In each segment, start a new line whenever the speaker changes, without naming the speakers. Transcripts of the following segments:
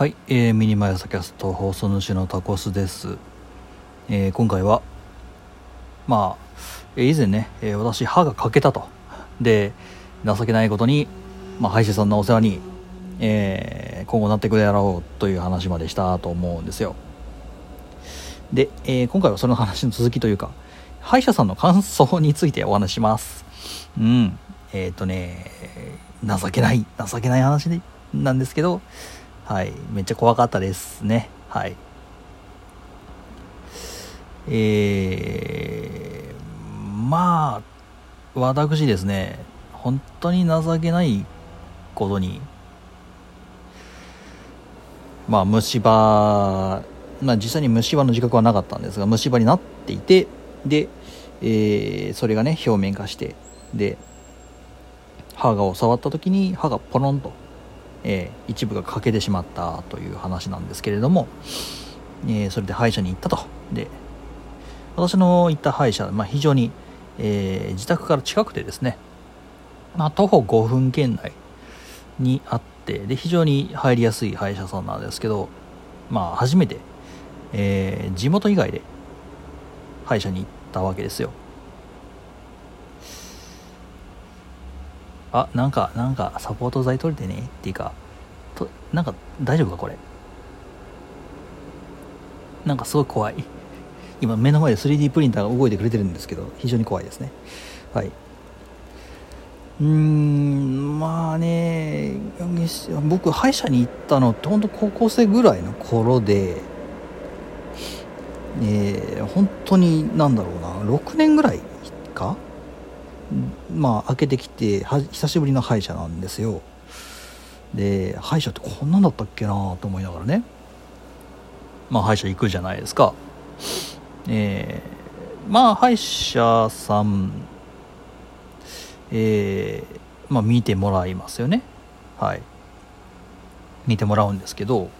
はい、えー、ミニマイサキャスト放送主のタコスです、えー今回はまあえー以前ね、えー私歯が欠けたと。で情けないことに、まあ、歯医者さんのお世話に、えー今後なってくれやろうという話までしたと思うんですよ。で、えー今回はその話の続きというか歯医者さんの感想についてお話しします。うん。えっ、とね情けない情けない話でなんですけどはい。めっちゃ怖かったですね。はい。えー、まあ私ですね。本当に情けないことにまあ虫歯まあ実際に虫歯の自覚はなかったんですが虫歯になっていてで、えーそれがね表面化してで歯を触った時に歯がポロンと、えー一部が欠けてしまったという話なんですけれども、えーそれで歯医者に行ったと。で私の行った歯医者、まあ、非常に、えー自宅から近くてですね、まあ、徒歩5分圏内にあってで非常に入りやすい歯医者さんなんですけど、まあ、初めて、え地元以外で歯医者に行ったわけですよ。あなんかなんかサポート剤取れてね？っていうかとなんか大丈夫かこれ？なんかすごい怖い。今目の前で 3D プリンターが動いてくれてるんですけど非常に怖いですね。はい。うーんまあね僕歯医者に行ったのって本当高校生ぐらいの頃でえー本当になんだろうな6年ぐらいか？まあ開けてきて久しぶりの歯医者なんですよ。で歯医者ってこんなんだったっけなと思いながらね。まあ歯医者行くじゃないですか。えーまあ歯医者さんえーまあ見てもらいますよね。はい。見てもらうんですけど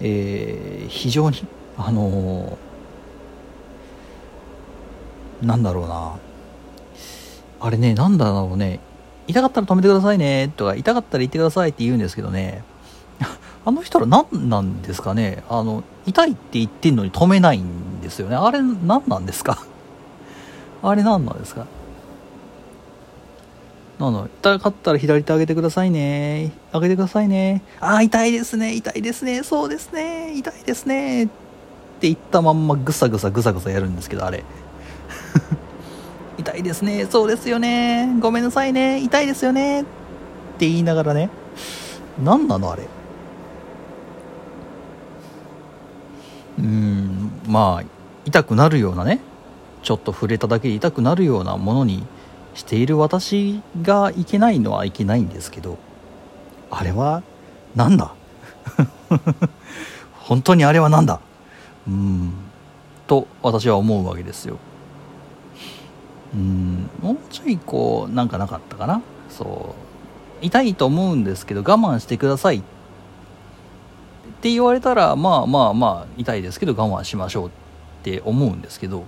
えー非常にあのーなんだろうな。あれね、なんだろうね、痛かったら止めてくださいねとか、痛かったら言ってくださいって言うんですけどね、あの人ら何なんですかね、あの、痛いって言ってんのに止めないんですよね。あれ何なんですか？あれ何なんですか？なんだ痛かったら左手上げてくださいね。上げてくださいね。ああ、痛いですね、痛いですね、そうですね、痛いですね。って言ったまんまぐさぐさぐさぐさやるんですけど、あれ。痛いですね。そうですよね。ごめんなさいね。痛いですよね。って言いながらね。何なのあれ。うん。まあ痛くなるようなね。ちょっと触れただけで痛くなるようなものにしている私がいけないのはいけないんですけど。あれはなんだ？本当にあれはなんだ？うん。と私は思うわけですよ。うん。もうちょいこうなんかなかったかな。そう。痛いと思うんですけど我慢してください。って言われたらまあまあまあ痛いですけど我慢しましょうって思うんですけど。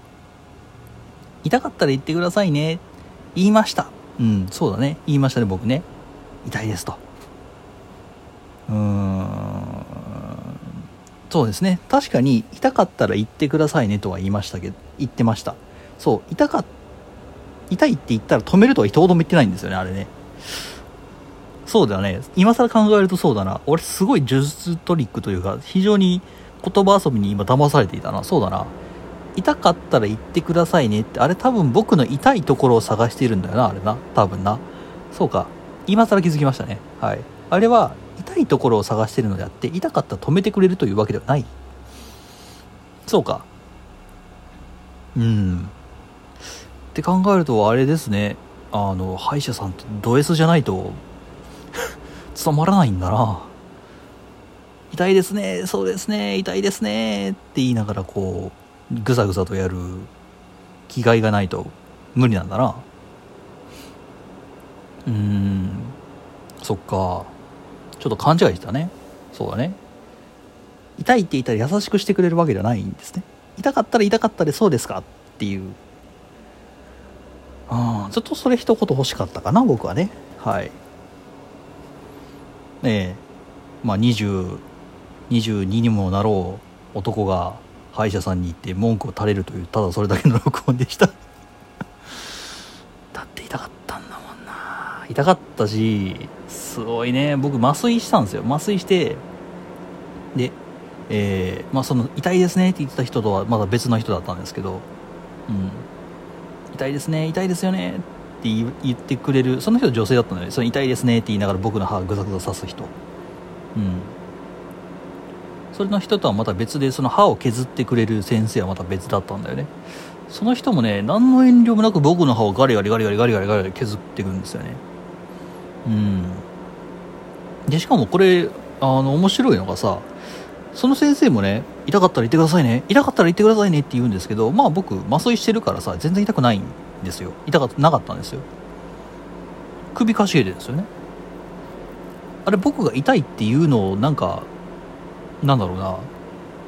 痛かったら言ってくださいね。言いました。うんそうだね。言いましたね僕ね。痛いですと。うーん。そうですね。確かに痛かったら言ってくださいねとは言いましたけど言ってました。そう。痛かった痛いって言ったら止めるとは一言も言ってないんですよねあれね。そうだね。今更考えるとそうだな。俺すごい呪術トリックというか非常に言葉遊びに今騙されていたな。そうだな。痛かったら言ってくださいねってあれ多分僕の痛いところを探しているんだよなあれな。多分な。そうか。今更気づきましたね。はい。あれは痛いところを探してるのであって痛かったら止めてくれるというわけではない。そうか。うん。って考えるとあれですね。あの歯医者さんってド S じゃないと 務まらないんだな。痛いですねそうですね痛いですねって言いながらこうぐさぐさとやる気概がないと無理なんだな。うーん。そっか。ちょっと勘違いしたね。そうだね。痛いって言ったら優しくしてくれるわけじゃないんですね。痛かったら痛かったでそうですかっていうああずっとそれ一言欲しかったかな僕はね。はい。ええ。まあ、20 22にもなろう男が歯医者さんに行って文句を垂れるというただそれだけの録音でした。だって痛かったんだもんな。痛かったしすごいね。僕麻酔したんですよ。麻酔してでえー、まあその痛いですねって言ってた人とはまだ別の人だったんですけどうん。痛いですね痛いですよねって言ってくれるその人女性だったのでその痛いですねって言いながら僕の歯ぐざぐざ刺す人。うん。それの人とはまた別でその歯を削ってくれる先生はまた別だったんだよね。その人もね何の遠慮もなく僕の歯をガリガリガリガリガリガリガリ削っていくんですよね。うん。でしかもこれあの面白いのがさその先生もね痛かったら言ってくださいね。痛かったら言ってくださいねって言うんですけどまあ僕麻酔してるからさ全然痛くないんですよ。痛かったなかったんですよ。首かしげてるんですよね。あれ僕が痛いっていうのをなんかなんだろうな。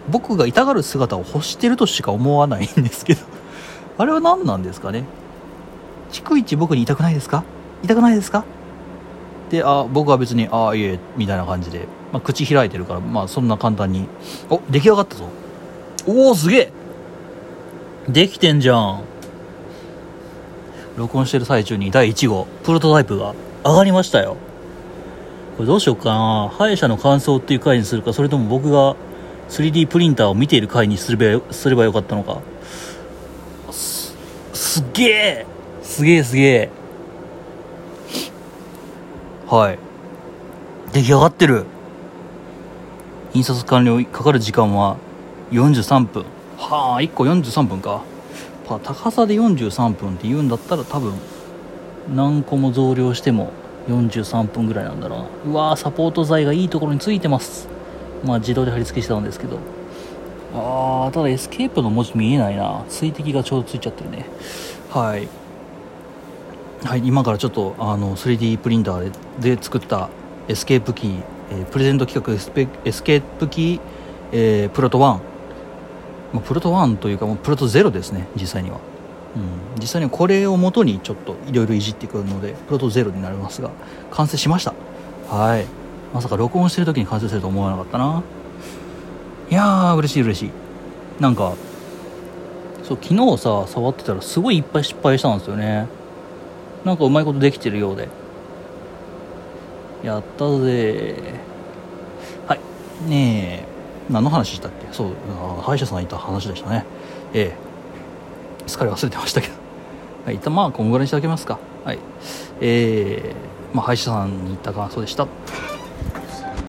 僕が痛がる姿を欲してるとしか思わないんですけど。あれは何なんですかね。逐一僕に痛くないですか？痛くないですか？であ僕は別にああいえみたいな感じで、まあ、口開いてるからまあそんな簡単に。お出来上がったぞ。おおすげえ。できてんじゃん。録音してる最中に第1号プロトタイプが上がりましたよ。これどうしようかな。歯医者の感想っていう回にするかそれとも僕が 3D プリンターを見ている回にすればすればよかったのか。すすっげえ。すげえすげえ。はい。出来上がってる印刷完了かかる時間は43分。はあ1個43分か。高さで43分って言うんだったら多分何個も増量しても43分ぐらいなんだろうな。うわーサポート材がいいところについてます。まあ自動で貼り付けしたんですけど。あーただエスケープの文字見えないな。水滴がちょうどついちゃってるね。はい。はい今からちょっとあの 3D プリンターで作ったエスケープキー、えー、プレゼント企画エスペエスケープキー、えー、プロト1、まあ、プロト1というかもうプロト0ですね実際には。うん、実際にこれをもとにちょっといろいろいじってくるのでプロトゼロになりますが完成しました。はい。まさか録音してる時に完成すると思わなかったな。いやー嬉しい嬉しい。なんかそう昨日さ触ってたらすごいいっぱい失敗したんですよね。なんかうまいことできてるようで。やったぜはいねえ何の話したっけ？そう歯医者さんいた話でしたねええすっかり忘れてましたけど。はい、一旦まあ、こんぐらいにしておきますか。はい。えー、まあ、歯医者さんに行った感想でした。